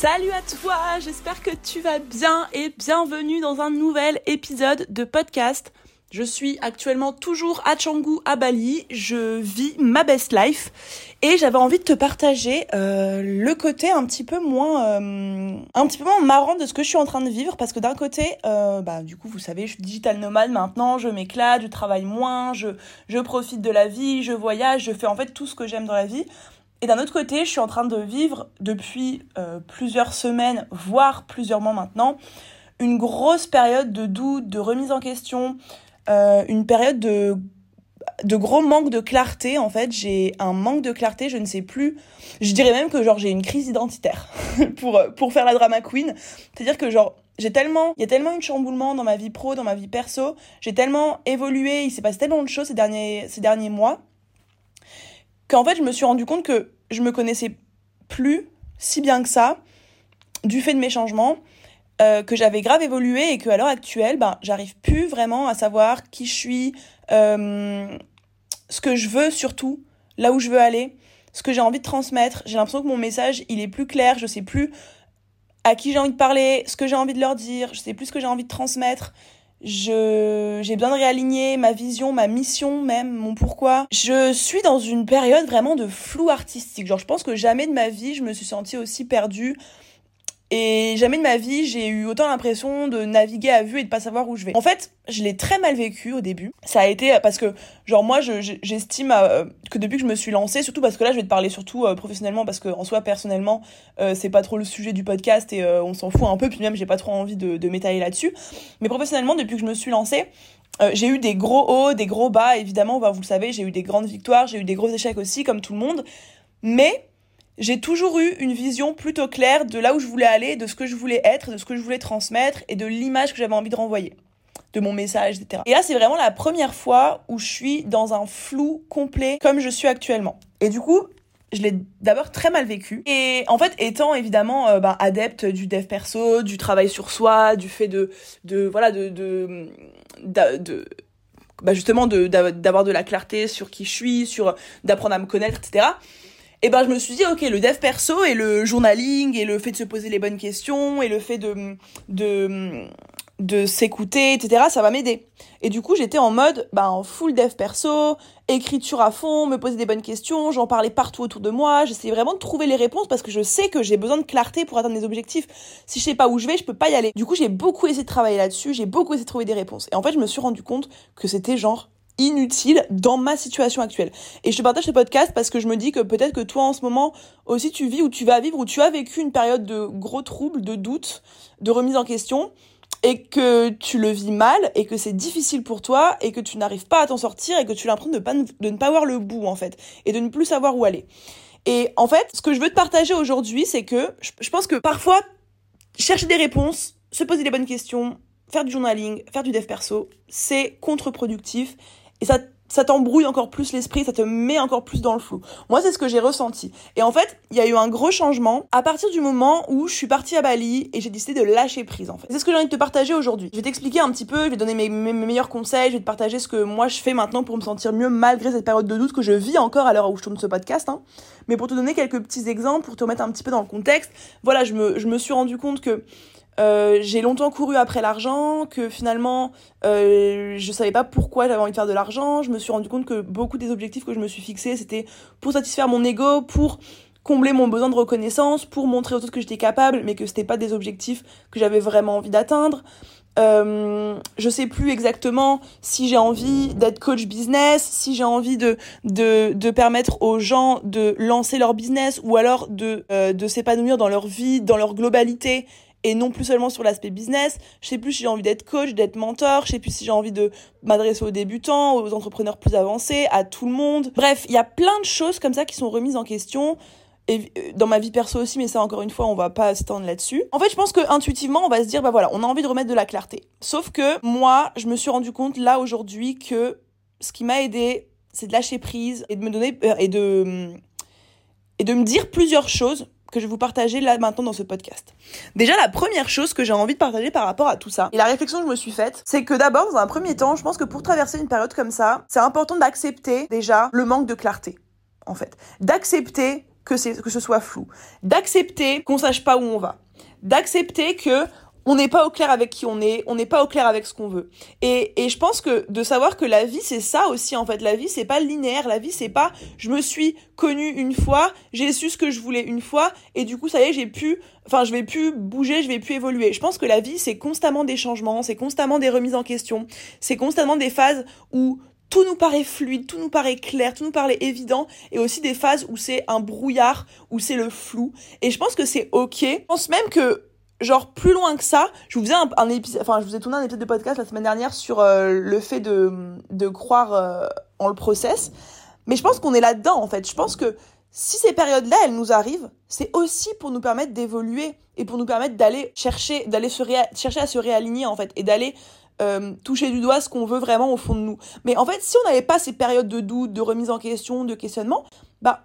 Salut à toi, j'espère que tu vas bien et bienvenue dans un nouvel épisode de podcast. Je suis actuellement toujours à Canggu, à Bali. Je vis ma best life et j'avais envie de te partager euh, le côté un petit peu moins, euh, un petit peu moins marrant de ce que je suis en train de vivre parce que d'un côté, euh, bah du coup vous savez, je suis digital nomade maintenant, je m'éclate, je travaille moins, je je profite de la vie, je voyage, je fais en fait tout ce que j'aime dans la vie. Et d'un autre côté, je suis en train de vivre depuis plusieurs semaines, voire plusieurs mois maintenant, une grosse période de doute, de remise en question, euh, une période de de gros manque de clarté en fait. J'ai un manque de clarté je ne sais plus. Je dirais même que genre j'ai une crise identitaire pour pour faire la drama queen. C'est à dire que genre j'ai tellement il y a tellement une chamboulement dans ma vie pro dans ma vie perso. J'ai tellement évolué il s'est passé tellement de choses ces derniers ces derniers mois qu'en fait je me suis rendu compte que je me connaissais plus si bien que ça du fait de mes changements euh, que j'avais grave évolué et que à l'heure actuelle, ben, j'arrive plus vraiment à savoir qui je suis, euh, ce que je veux surtout, là où je veux aller, ce que j'ai envie de transmettre. J'ai l'impression que mon message, il est plus clair, je sais plus à qui j'ai envie de parler, ce que j'ai envie de leur dire, je sais plus ce que j'ai envie de transmettre. Je j'ai besoin de réaligner ma vision, ma mission même, mon pourquoi. Je suis dans une période vraiment de flou artistique. Genre je pense que jamais de ma vie je me suis sentie aussi perdue et jamais de ma vie, j'ai eu autant l'impression de naviguer à vue et de pas savoir où je vais. En fait, je l'ai très mal vécu au début. Ça a été parce que, genre, moi, j'estime euh, que depuis que je me suis lancée, surtout parce que là, je vais te parler surtout euh, professionnellement, parce que en soi, personnellement, euh, c'est pas trop le sujet du podcast et on s'en fout un peu, puis même, j'ai pas trop envie de, de m'étaler là-dessus. Mais professionnellement, depuis que je me suis lancée, j'ai eu des gros hauts, des gros bas, évidemment, bah, vous le savez, j'ai eu des grandes victoires, j'ai eu des gros échecs aussi, comme tout le monde. Mais j'ai toujours eu une vision plutôt claire de là où je voulais aller, de ce que je voulais être, de ce que je voulais transmettre et de l'image que j'avais envie de renvoyer, de mon message, etc. Et là, c'est vraiment la première fois où je suis dans un flou complet comme je suis actuellement. Et du coup, je l'ai d'abord très mal vécu. Et en fait, étant évidemment euh, bah, adepte du dev perso, du travail sur soi, du fait de, de voilà, de, de, de, bah justement d'avoir de la clarté sur qui je suis, sur d'apprendre à me connaître, etc et ben je me suis dit ok le dev perso et le journaling et le fait de se poser les bonnes questions et le fait de de de s'écouter etc ça va m'aider. Et du coup j'étais en mode bah en full dev perso écriture à fond me poser des bonnes questions j'en parlais partout autour de moi j'essayais vraiment de trouver les réponses parce que je sais que j'ai besoin de clarté pour atteindre mes objectifs. Si je sais pas où je vais je peux pas y aller. Du coup j'ai beaucoup essayé de travailler là-dessus j'ai beaucoup essayé de trouver des réponses. Et en fait je me suis rendu compte que c'était genre inutile dans ma situation actuelle. Et je te partage ce podcast parce que je me dis que peut-être que toi en ce moment aussi tu vis ou tu vas vivre ou tu as vécu une période de gros troubles, de doutes, de remise en question et que tu le vis mal et que c'est difficile pour toi et que tu n'arrives pas à t'en sortir et que tu l'impression de, de ne pas voir le bout en fait et de ne plus savoir où aller. Et en fait, ce que je veux te partager aujourd'hui, c'est que je pense que parfois chercher des réponses, se poser les bonnes questions, faire du journaling, faire du dev perso, c'est contre-productif et ça ça t'embrouille encore plus l'esprit, ça te met encore plus dans le flou. Moi, c'est ce que j'ai ressenti. Et en fait, il y a eu un gros changement à partir du moment où je suis partie à Bali et j'ai décidé de lâcher prise, en fait. C'est ce que j'ai envie de te partager aujourd'hui. Je vais t'expliquer un petit peu, je vais donner mes, meilleurs conseils, je vais te partager ce que moi je fais maintenant pour me sentir mieux malgré cette période de doute que je vis encore à l'heure où je tourne ce podcast, hein. Mais pour te donner quelques petits exemples, pour te mettre un petit peu dans le contexte, voilà, je me, je me suis rendu compte que euh, j'ai longtemps couru après l'argent, que finalement euh, je savais pas pourquoi j'avais envie de faire de l'argent. Je me suis rendu compte que beaucoup des objectifs que je me suis fixés, c'était pour satisfaire mon ego, pour combler mon besoin de reconnaissance, pour montrer aux autres que j'étais capable, mais que c'était pas des objectifs que j'avais vraiment envie d'atteindre. Euh, je sais plus exactement si j'ai envie d'être coach business, si j'ai envie de, de, permettre aux gens de lancer leur business ou alors de, euh, de s'épanouir dans leur vie, dans leur globalité et non plus seulement sur l'aspect business. Je sais plus si j'ai envie d'être coach, d'être mentor, je sais plus si j'ai envie de m'adresser aux débutants, aux entrepreneurs plus avancés, à tout le monde. Bref, il y a plein de choses comme ça qui sont remises en question. Et euh, dans ma vie perso aussi, mais ça encore une fois, on va pas s'étendre là-dessus. En fait, je pense que intuitivement, on va se dire, bah voilà, on a envie de remettre de la clarté. Sauf que moi, je me suis rendu compte là aujourd'hui que ce qui m'a aidé, c'est de lâcher prise et de me donner euh, et de et de me dire plusieurs choses que je vais vous partager là maintenant dans ce podcast. Déjà, la première chose que j'ai envie de partager par rapport à tout ça, et la réflexion que je me suis faite, c'est que d'abord, dans un premier temps, je pense que pour traverser une période comme ça, c'est important d'accepter déjà le manque de clarté, en fait. D'accepter que, que ce soit flou, d'accepter qu'on sache pas où on va, d'accepter que on n'est pas au clair avec qui on est, on n'est pas au clair avec ce qu'on veut. Et, et je pense que de savoir que la vie c'est ça aussi en fait. La vie c'est pas linéaire, la vie c'est pas je me suis connue une fois, j'ai su ce que je voulais une fois et du coup ça y est j'ai pu, enfin je vais plus bouger, je vais plus évoluer. Je pense que la vie c'est constamment des changements, c'est constamment des remises en question, c'est constamment des phases où tout nous paraît fluide, tout nous paraît clair, tout nous paraît évident, et aussi des phases où c'est un brouillard, où c'est le flou. Et je pense que c'est ok. Je pense même que genre plus loin que ça, je vous faisais un, épisode, enfin je vous ai tourné un épisode de podcast la semaine dernière sur euh, le fait de, de croire euh, en le process, mais je pense qu'on est là-dedans en fait. Je pense que si ces périodes-là elles nous arrivent, c'est aussi pour nous permettre d'évoluer et pour nous permettre d'aller chercher, d'aller se chercher à se réaligner en fait et d'aller euh, toucher du doigt ce qu'on veut vraiment au fond de nous. Mais en fait, si on n'avait pas ces périodes de doute, de remise en question, de questionnement, bah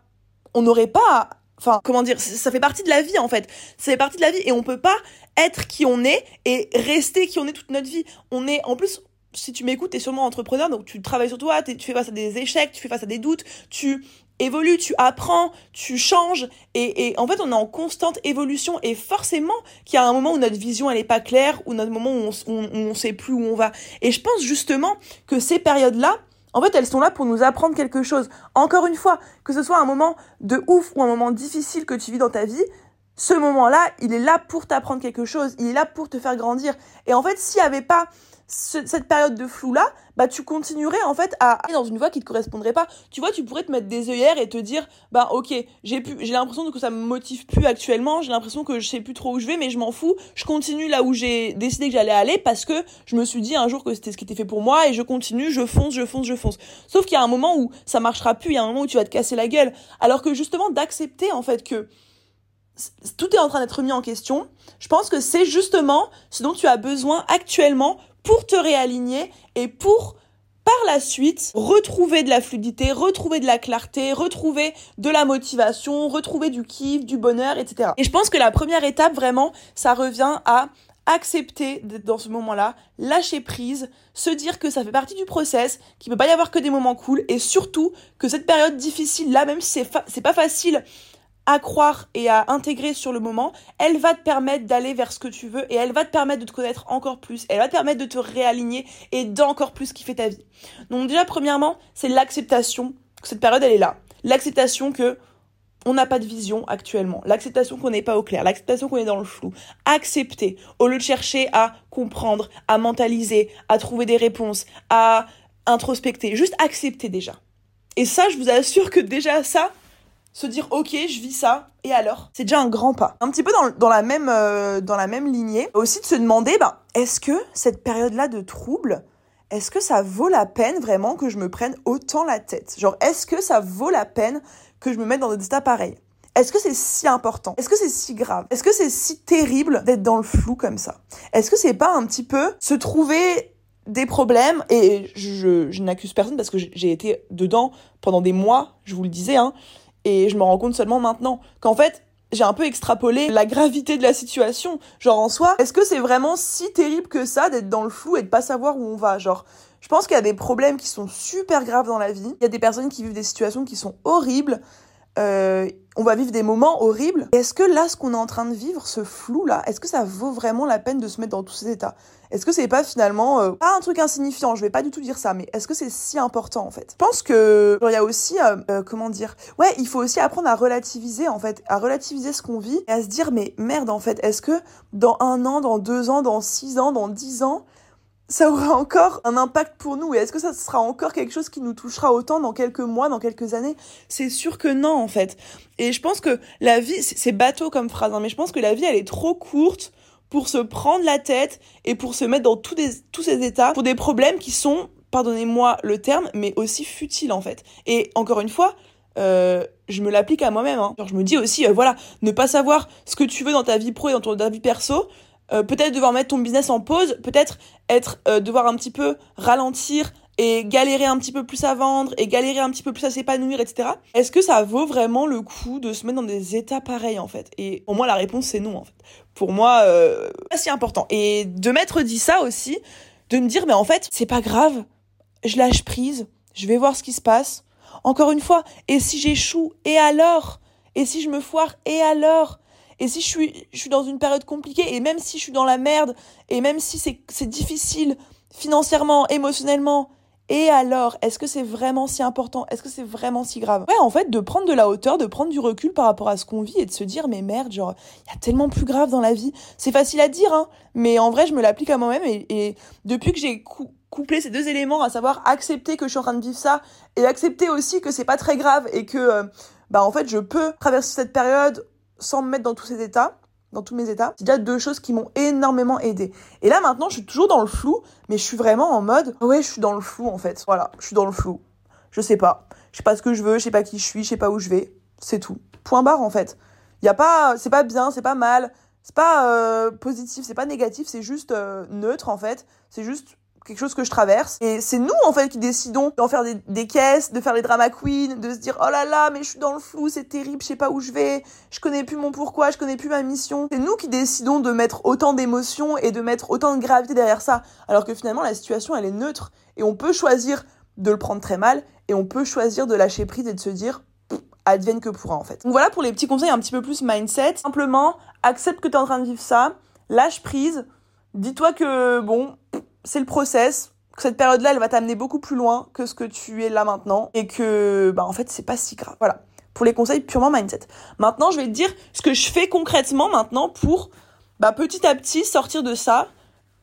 on n'aurait pas Enfin, comment dire, ça fait partie de la vie en fait. Ça fait partie de la vie et on peut pas être qui on est et rester qui on est toute notre vie. On est, en plus, si tu m'écoutes, t'es sûrement entrepreneur, donc tu travailles sur toi, tu fais face à des échecs, tu fais face à des doutes, tu évolues, tu apprends, tu changes et, et en fait on est en constante évolution et forcément qu'il y a un moment où notre vision elle est pas claire, ou notre moment où on, on, on sait plus où on va. Et je pense justement que ces périodes-là, en fait, elles sont là pour nous apprendre quelque chose. Encore une fois, que ce soit un moment de ouf ou un moment difficile que tu vis dans ta vie, ce moment-là, il est là pour t'apprendre quelque chose, il est là pour te faire grandir. Et en fait, s'il n'y avait pas cette période de flou là, bah tu continuerais en fait à aller dans une voie qui te correspondrait pas. Tu vois, tu pourrais te mettre des œillères et te dire bah OK, j'ai pu j'ai l'impression que ça me motive plus actuellement, j'ai l'impression que je sais plus trop où je vais mais je m'en fous, je continue là où j'ai décidé que j'allais aller parce que je me suis dit un jour que c'était ce qui était fait pour moi et je continue, je fonce, je fonce, je fonce. Sauf qu'il y a un moment où ça marchera plus, il y a un moment où tu vas te casser la gueule alors que justement d'accepter en fait que tout est en train d'être mis en question. Je pense que c'est justement ce dont tu as besoin actuellement pour te réaligner et pour par la suite retrouver de la fluidité, retrouver de la clarté, retrouver de la motivation, retrouver du kiff, du bonheur, etc. Et je pense que la première étape vraiment, ça revient à accepter dans ce moment-là, lâcher prise, se dire que ça fait partie du process, qu'il peut pas y avoir que des moments cool et surtout que cette période difficile là, même si c'est pas facile à croire et à intégrer sur le moment, elle va te permettre d'aller vers ce que tu veux et elle va te permettre de te connaître encore plus, elle va te permettre de te réaligner et d'encore plus kiffer ta vie. Donc déjà premièrement, c'est l'acceptation que cette période elle est là, l'acceptation que on n'a pas de vision actuellement, l'acceptation qu'on n'est pas au clair, l'acceptation qu'on est dans le flou. Accepter au lieu de chercher à comprendre, à mentaliser, à trouver des réponses, à introspecter, juste accepter déjà. Et ça, je vous assure que déjà ça, se dire ok je vis ça et alors? C'est déjà un grand pas. Un petit peu dans, dans la même euh, dans la même lignée. Aussi de se demander ben est-ce que cette période là de trouble est-ce que ça vaut la peine vraiment que je me prenne autant la tête? Genre est-ce que ça vaut la peine que je me mette dans des états pareils? Est-ce que c'est si important? Est-ce que c'est si grave? Est-ce que c'est si terrible d'être dans le flou comme ça? Est-ce que c'est pas un petit peu se trouver des problèmes? Et je, je n'accuse personne parce que j'ai été dedans pendant des mois, je vous le disais, hein, et je me rends compte seulement maintenant qu'en fait, j'ai un peu extrapolé la gravité de la situation. Genre en soi, est-ce que c'est vraiment si terrible que ça d'être dans le flou et de pas savoir où on va? Genre, je pense qu'il y a des problèmes qui sont super graves dans la vie. Il y a des personnes qui vivent des situations qui sont horribles. Euh, on va vivre des moments horribles. Est-ce que là, ce qu'on est en train de vivre, ce flou-là, est-ce que ça vaut vraiment la peine de se mettre dans tous ces états? Est-ce que c'est pas finalement euh, pas un truc insignifiant? Je vais pas du tout dire ça, mais est-ce que c'est si important en fait? Je pense que il y a aussi, euh, comment dire? Ouais, il faut aussi apprendre à relativiser en fait, à relativiser ce qu'on vit et à se dire mais merde en fait, est-ce que dans un an, dans deux ans, dans six ans, dans dix ans, ça aura encore un impact pour nous Et est-ce que ça sera encore quelque chose qui nous touchera autant dans quelques mois, dans quelques années? C'est sûr que non, en fait. Et je pense que la vie, c'est bateau comme phrase, hein, mais je pense que la vie, elle est trop courte pour se prendre la tête et pour se mettre dans tous, ces états pour des problèmes qui sont, pardonnez-moi le terme, mais aussi futiles, en fait. Et encore une fois, euh, je me l'applique à moi-même. Hein. je me dis aussi, euh, voilà, ne pas savoir ce que tu veux dans ta vie pro et dans ta vie perso, euh, peut-être devoir mettre ton business en pause, peut-être être euh, devoir un petit peu ralentir et galérer un petit peu plus à vendre et galérer un petit peu plus à s'épanouir, etc. Est-ce que ça vaut vraiment le coup de se mettre dans des états pareils en fait? Et pour moi la réponse c'est non en fait. Pour moi, euh, pas si important. Et de m'être dit ça aussi, de me dire mais en fait c'est pas grave, je lâche prise, je vais voir ce qui se passe. Encore une fois, et si j'échoue, et alors? Et si je me foire Et alors? Et si je suis, je suis dans une période compliquée, et même si je suis dans la merde, et même si c'est difficile financièrement, émotionnellement, et alors, est-ce que c'est vraiment si important? Est-ce que c'est vraiment si grave? Ouais, en fait, de prendre de la hauteur, de prendre du recul par rapport à ce qu'on vit et de se dire, mais merde, genre, il y a tellement plus grave dans la vie. C'est facile à dire, hein, mais en vrai, je me l'applique à moi-même et, depuis que j'ai couplé ces deux éléments, à savoir accepter que je suis en train de vivre ça et accepter aussi que c'est pas très grave et que, euh, bah, en fait, je peux traverser cette période sans me mettre dans tous ces états, dans tous mes états. C'est déjà deux choses qui m'ont énormément aidé. Et là maintenant, je suis toujours dans le flou, mais je suis vraiment en mode ouais, je suis dans le flou en fait. Voilà, je suis dans le flou. Je sais pas. Je sais pas ce que je veux, je sais pas qui je suis, je sais pas où je vais. C'est tout. Point barre en fait. Y a pas c'est pas bien, c'est pas mal, c'est pas euh, positif, c'est pas négatif, c'est juste euh, neutre en fait. C'est juste quelque chose que je traverse. Et c'est nous, en fait, qui décidons d'en faire des, caisses, de faire les drama queens, de se dire, oh là là, mais je suis dans le flou, c'est terrible, je sais pas où je vais, je connais plus mon pourquoi, je connais plus ma mission. C'est nous qui décidons de mettre autant d'émotions et de mettre autant de gravité derrière ça. Alors que finalement, la situation, elle est neutre. Et on peut choisir de le prendre très mal, et on peut choisir de lâcher prise et de se dire, advienne que pourra, en fait. Donc voilà pour les petits conseils un petit peu plus mindset. Simplement, accepte que tu es en train de vivre ça, lâche prise, dis-toi que, bon, c'est le process, que cette période-là, elle va t'amener beaucoup plus loin que ce que tu es là maintenant et que, bah, en fait, c'est pas si grave. Voilà. Pour les conseils purement mindset. Maintenant, je vais te dire ce que je fais concrètement maintenant pour, bah, petit à petit sortir de ça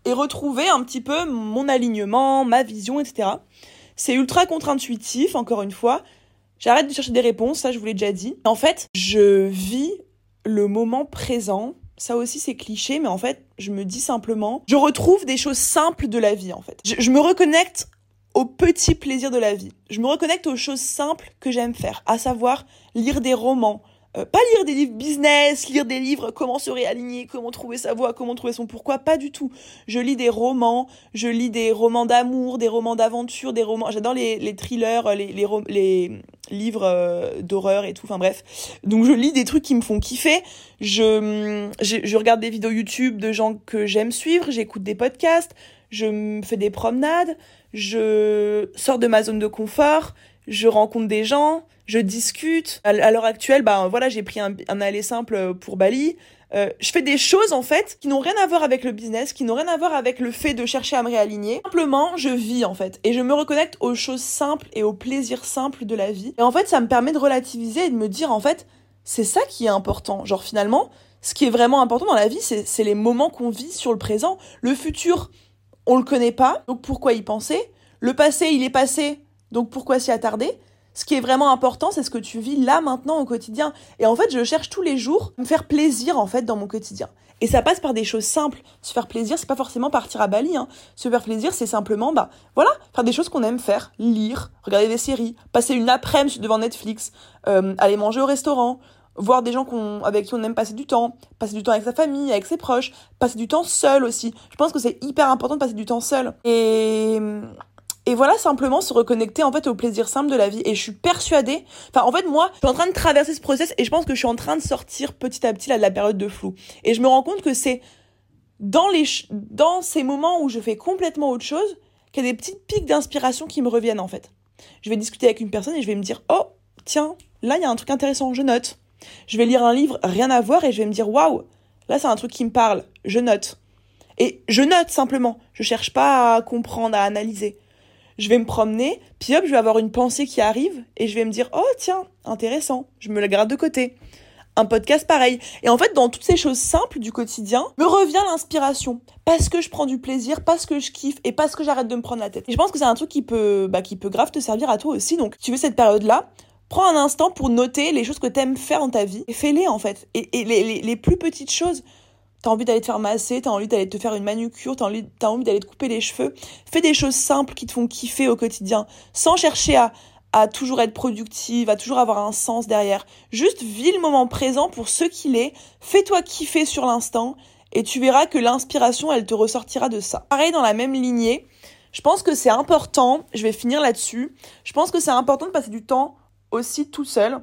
et retrouver un petit peu mon alignement, ma vision, etc. C'est ultra contre-intuitif, encore une fois. J'arrête de chercher des réponses, ça je vous l'ai déjà dit. En fait, je vis le moment présent ça aussi c'est cliché, mais en fait, je me dis simplement, je retrouve des choses simples de la vie en fait. Je, me reconnecte aux petits plaisirs de la vie. Je me reconnecte aux choses simples que j'aime faire, à savoir lire des romans, euh, pas lire des livres business, lire des livres comment se réaligner, comment trouver sa voie, comment trouver son pourquoi, pas du tout. Je lis des romans, je lis des romans d'amour, des romans d'aventure, des romans. J'adore les, les thrillers, les, les, les livres euh, d'horreur et tout. Enfin bref. Donc je lis des trucs qui me font kiffer. Je, je, je regarde des vidéos YouTube de gens que j'aime suivre. J'écoute des podcasts. Je fais des promenades. Je sors de ma zone de confort. Je rencontre des gens je discute. À l'heure actuelle, bah voilà, j'ai pris un, un, aller simple pour Bali. Euh, je fais des choses en fait qui n'ont rien à voir avec le business, qui n'ont rien à voir avec le fait de chercher à me réaligner. Simplement, je vis en fait et je me reconnecte aux choses simples et aux plaisirs simples de la vie. Et en fait, ça me permet de relativiser et de me dire en fait, c'est ça qui est important. Genre finalement, ce qui est vraiment important dans la vie, c'est les moments qu'on vit sur le présent. Le futur, on le connaît pas, donc pourquoi y penser? Le passé, il est passé, donc pourquoi s'y attarder? Ce qui est vraiment important, c'est ce que tu vis là maintenant au quotidien. Et en fait, je cherche tous les jours à me faire plaisir en fait dans mon quotidien. Et ça passe par des choses simples. Se faire plaisir, c'est pas forcément partir à Bali. Hein. Se faire plaisir, c'est simplement, bah voilà, faire des choses qu'on aime faire, lire, regarder des séries, passer une après-midi devant Netflix, euh, aller manger au restaurant, voir des gens avec qui on aime passer du temps, passer du temps avec sa famille, avec ses proches, passer du temps seul aussi. Je pense que c'est hyper important de passer du temps seul. Et et voilà simplement se reconnecter en fait au plaisir simple de la vie. Et je suis persuadée enfin en fait moi je suis en train de traverser ce process et je pense que je suis en train de sortir petit à petit de la période de flou. Et je me rends compte que c'est dans les dans ces moments où je fais complètement autre chose qu'il y a des petites pics d'inspiration qui me reviennent en fait. Je vais discuter avec une personne et je vais me dire oh tiens là il y a un truc intéressant je note je vais lire un livre rien à voir et je vais me dire waouh là c'est un truc qui me parle je note et je note simplement. Je cherche pas à comprendre à analyser je vais me promener, puis hop, je vais avoir une pensée qui arrive et je vais me dire oh tiens, intéressant, je me la garde de côté. Un podcast pareil. Et en fait, dans toutes ces choses simples du quotidien, me revient l'inspiration. Parce que je prends du plaisir, parce que je kiffe et parce que j'arrête de me prendre la tête. Et je pense que c'est un truc qui peut, bah, qui peut grave te servir à toi aussi. Donc, tu veux cette période-là, prends un instant pour noter les choses que t'aimes faire dans ta vie et fais-les en fait. Et, les, les plus petites choses, T'as envie d'aller te faire masser, t'as envie d'aller te faire une manucure, t'as envie, d'aller te couper les cheveux. Fais des choses simples qui te font kiffer au quotidien, sans chercher à, à toujours être productive, à toujours avoir un sens derrière. Juste vis le moment présent pour ce qu'il est, fais-toi kiffer sur l'instant, et tu verras que l'inspiration, elle te ressortira de ça. Pareil dans la même lignée, je pense que c'est important, je vais finir là-dessus, je pense que c'est important de passer du temps aussi tout seul,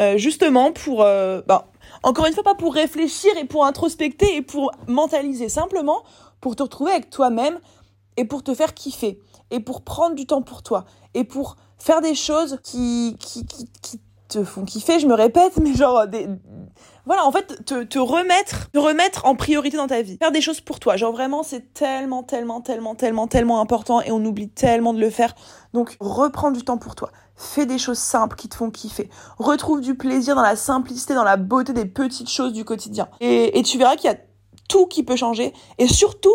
euh, justement pour... Euh, bah, encore une fois, pas pour réfléchir et pour introspecter et pour mentaliser, simplement pour te retrouver avec toi-même et pour te faire kiffer. Et pour prendre du temps pour toi. Et pour faire des choses qui, qui, qui, te font kiffer, je me répète, mais genre des voilà, en fait, te, te remettre, te remettre en priorité dans ta vie. Faire des choses pour toi. Genre vraiment, c'est tellement, tellement, tellement, tellement, tellement important et on oublie tellement de le faire. Donc, reprends du temps pour toi. Fais des choses simples qui te font kiffer. Retrouve du plaisir dans la simplicité, dans la beauté des petites choses du quotidien. Et, et tu verras qu'il y a tout qui peut changer. Et surtout,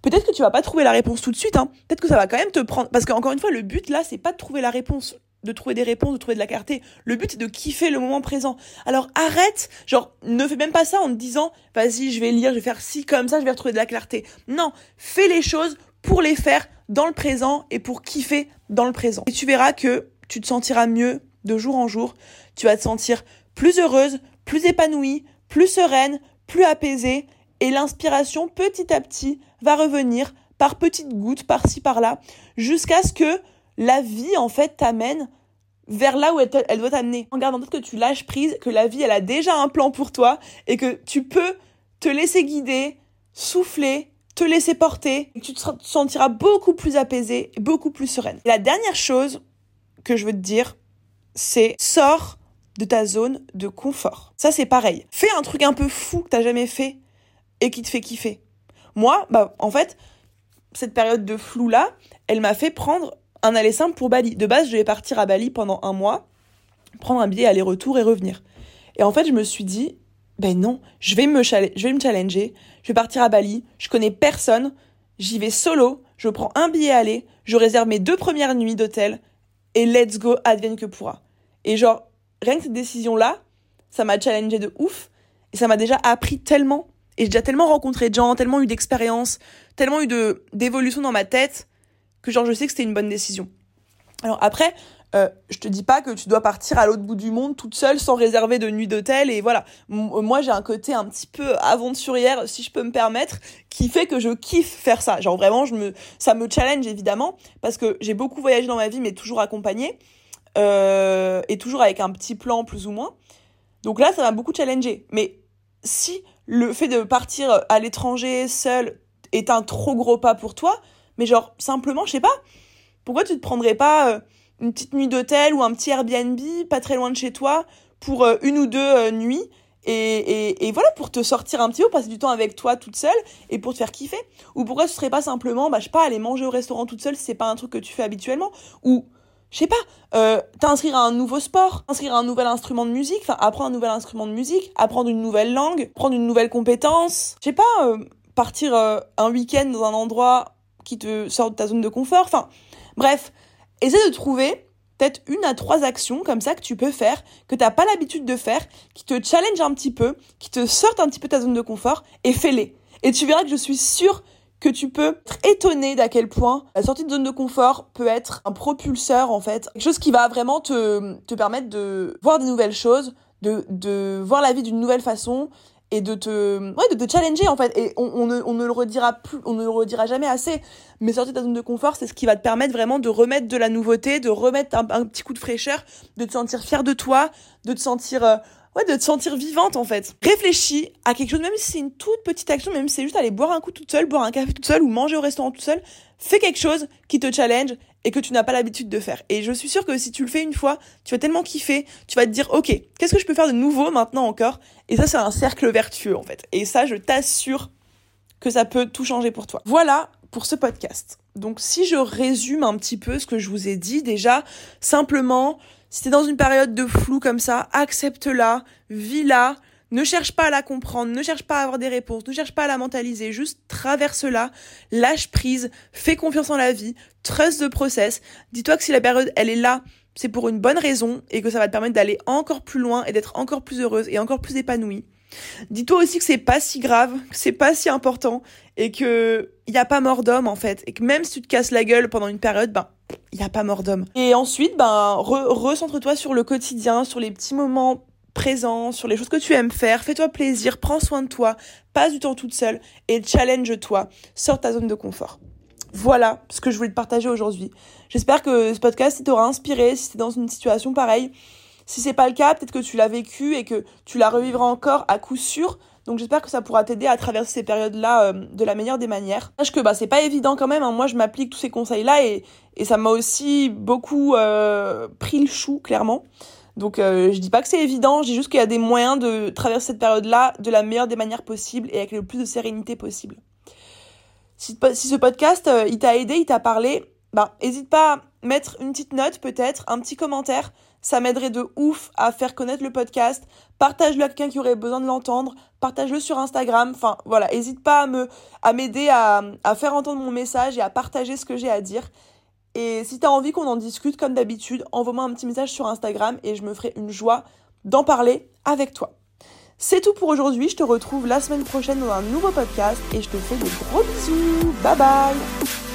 peut-être que tu vas pas trouver la réponse tout de suite. Hein. Peut-être que ça va quand même te prendre. Parce qu'encore une fois, le but là, c'est pas de trouver la réponse de trouver des réponses, de trouver de la clarté. Le but, c'est de kiffer le moment présent. Alors arrête, genre, ne fais même pas ça en te disant, vas-y, je vais lire, je vais faire ci, comme ça, je vais retrouver de la clarté. Non, fais les choses pour les faire dans le présent et pour kiffer dans le présent. Et tu verras que tu te sentiras mieux de jour en jour. Tu vas te sentir plus heureuse, plus épanouie, plus sereine, plus apaisée. Et l'inspiration, petit à petit, va revenir par petites gouttes, par-ci, par-là, jusqu'à ce que la vie, en fait, t'amène vers là où elle, doit t'amener. En gardant en tête que tu lâches prise, que la vie, elle a déjà un plan pour toi et que tu peux te laisser guider, souffler, te laisser porter et tu te sentiras beaucoup plus apaisé, beaucoup plus sereine. la dernière chose que je veux te dire, c'est sors de ta zone de confort. Ça, c'est pareil. Fais un truc un peu fou que t'as jamais fait et qui te fait kiffer. Moi, bah, en fait, cette période de flou là, elle m'a fait prendre un aller simple pour Bali. De base, je vais partir à Bali pendant un mois, prendre un billet aller-retour et revenir. Et en fait, je me suis dit, ben non, je vais me, je vais me challenger, je vais partir à Bali, je connais personne, j'y vais solo, je prends un billet aller, je réserve mes deux premières nuits d'hôtel et let's go, advienne que pourra. Et genre, rien que cette décision-là, ça m'a challengé de ouf et ça m'a déjà appris tellement et j'ai déjà tellement rencontré de gens, tellement eu d'expériences, tellement eu de d'évolution dans ma tête que genre je sais que c'était une bonne décision. Alors après, euh, je te dis pas que tu dois partir à l'autre bout du monde toute seule sans réserver de nuit d'hôtel et voilà. Euh, moi j'ai un côté un petit peu aventurière si je peux me permettre qui fait que je kiffe faire ça. Genre vraiment je me ça me challenge évidemment parce que j'ai beaucoup voyagé dans ma vie mais toujours accompagnée euh, et toujours avec un petit plan plus ou moins. Donc là ça m'a beaucoup challengé. Mais si le fait de partir à l'étranger seul est un trop gros pas pour toi, mais genre, simplement, je sais pas, pourquoi tu te prendrais pas euh, une petite nuit d'hôtel ou un petit Airbnb pas très loin de chez toi pour euh, une ou deux euh, nuits et, et, voilà, pour te sortir un petit peu, passer du temps avec toi toute seule et pour te faire kiffer? Ou pourquoi ce serait pas simplement, bah, je sais pas, aller manger au restaurant toute seule si c'est pas un truc que tu fais habituellement? Ou, je sais pas, t'inscrire à un nouveau sport, t'inscrire à un nouvel instrument de musique, enfin, apprendre un nouvel instrument de musique, apprendre une nouvelle langue, prendre une nouvelle compétence. Je sais pas, partir un week-end dans un endroit qui te sort de ta zone de confort. Enfin, bref, essaie de trouver peut-être une à trois actions comme ça que tu peux faire, que tu n'as pas l'habitude de faire, qui te challenge un petit peu, qui te sortent un petit peu de ta zone de confort, et fais-les. Et tu verras que je suis sûre que tu peux être étonné d'à quel point la sortie de zone de confort peut être un propulseur en fait, quelque chose qui va vraiment te, te permettre de voir des nouvelles choses, de, de voir la vie d'une nouvelle façon et de te ouais de te challenger en fait et on, on, ne, on ne le redira plus on ne le redira jamais assez mais sortir de ta zone de confort c'est ce qui va te permettre vraiment de remettre de la nouveauté de remettre un, petit coup de fraîcheur de te sentir fier de toi de te sentir euh, ouais, de te sentir vivante en fait. Réfléchis à quelque chose, même si c'est une toute petite action, même si c'est juste aller boire un coup toute seule, boire un café toute seule ou manger au restaurant toute seule, fais quelque chose qui te challenge et que tu n'as pas l'habitude de faire. Et je suis sûre que si tu le fais une fois, tu vas tellement kiffer, tu vas te dire, ok, qu'est-ce que je peux faire de nouveau maintenant encore? Et ça, c'est un cercle vertueux en fait. Et ça, je t'assure que ça peut tout changer pour toi. Voilà pour ce podcast. Donc si je résume un petit peu ce que je vous ai dit, déjà, simplement, si t'es dans une période de flou comme ça, accepte-la, vis-la, ne cherche pas à la comprendre, ne cherche pas à avoir des réponses, ne cherche pas à la mentaliser, juste traverse-la, lâche prise, fais confiance en la vie, trust the process. Dis-toi que si la période, elle est là, c'est pour une bonne raison et que ça va te permettre d'aller encore plus loin et d'être encore plus heureuse et encore plus épanouie. Dis-toi aussi que c'est pas si grave, que c'est pas si important et que y a pas mort d'homme en fait et que même si tu te casses la gueule pendant une période, ben y a pas mort d'homme. Et ensuite, ben recentre-toi sur le quotidien, sur les petits moments présents, sur les choses que tu aimes faire, fais-toi plaisir, prends soin de toi, passe du temps toute seule et challenge-toi, sors ta zone de confort. Voilà ce que je voulais te partager aujourd'hui. J'espère que ce podcast t'aura inspiré si t'es dans une situation pareille. Si c'est pas le cas, peut-être que tu l'as vécu et que tu la revivras encore à coup sûr. Donc j'espère que ça pourra t'aider à traverser ces périodes-là euh, de la meilleure des manières. Sache que bah c'est pas évident quand même. Hein. Moi je m'applique tous ces conseils-là et, et ça m'a aussi beaucoup euh, pris le chou clairement. Donc euh, je dis pas que c'est évident, je dis juste qu'il y a des moyens de traverser cette période-là de la meilleure des manières possibles et avec le plus de sérénité possible. Si, ce podcast, euh, il t'a aidé, il t'a parlé, bah, hésite pas à mettre une petite note peut-être, un petit commentaire. Ça m'aiderait de ouf à faire connaître le podcast. Partage-le à quelqu'un qui aurait besoin de l'entendre. Partage-le sur Instagram. Enfin, voilà, hésite pas à à m'aider à, à faire entendre mon message et à partager ce que j'ai à dire. Et si tu as envie qu'on en discute comme d'habitude, envoie-moi un petit message sur Instagram et je me ferai une joie d'en parler avec toi. C'est tout pour aujourd'hui, je te retrouve la semaine prochaine dans un nouveau podcast et je te fais de gros bisous. Bye bye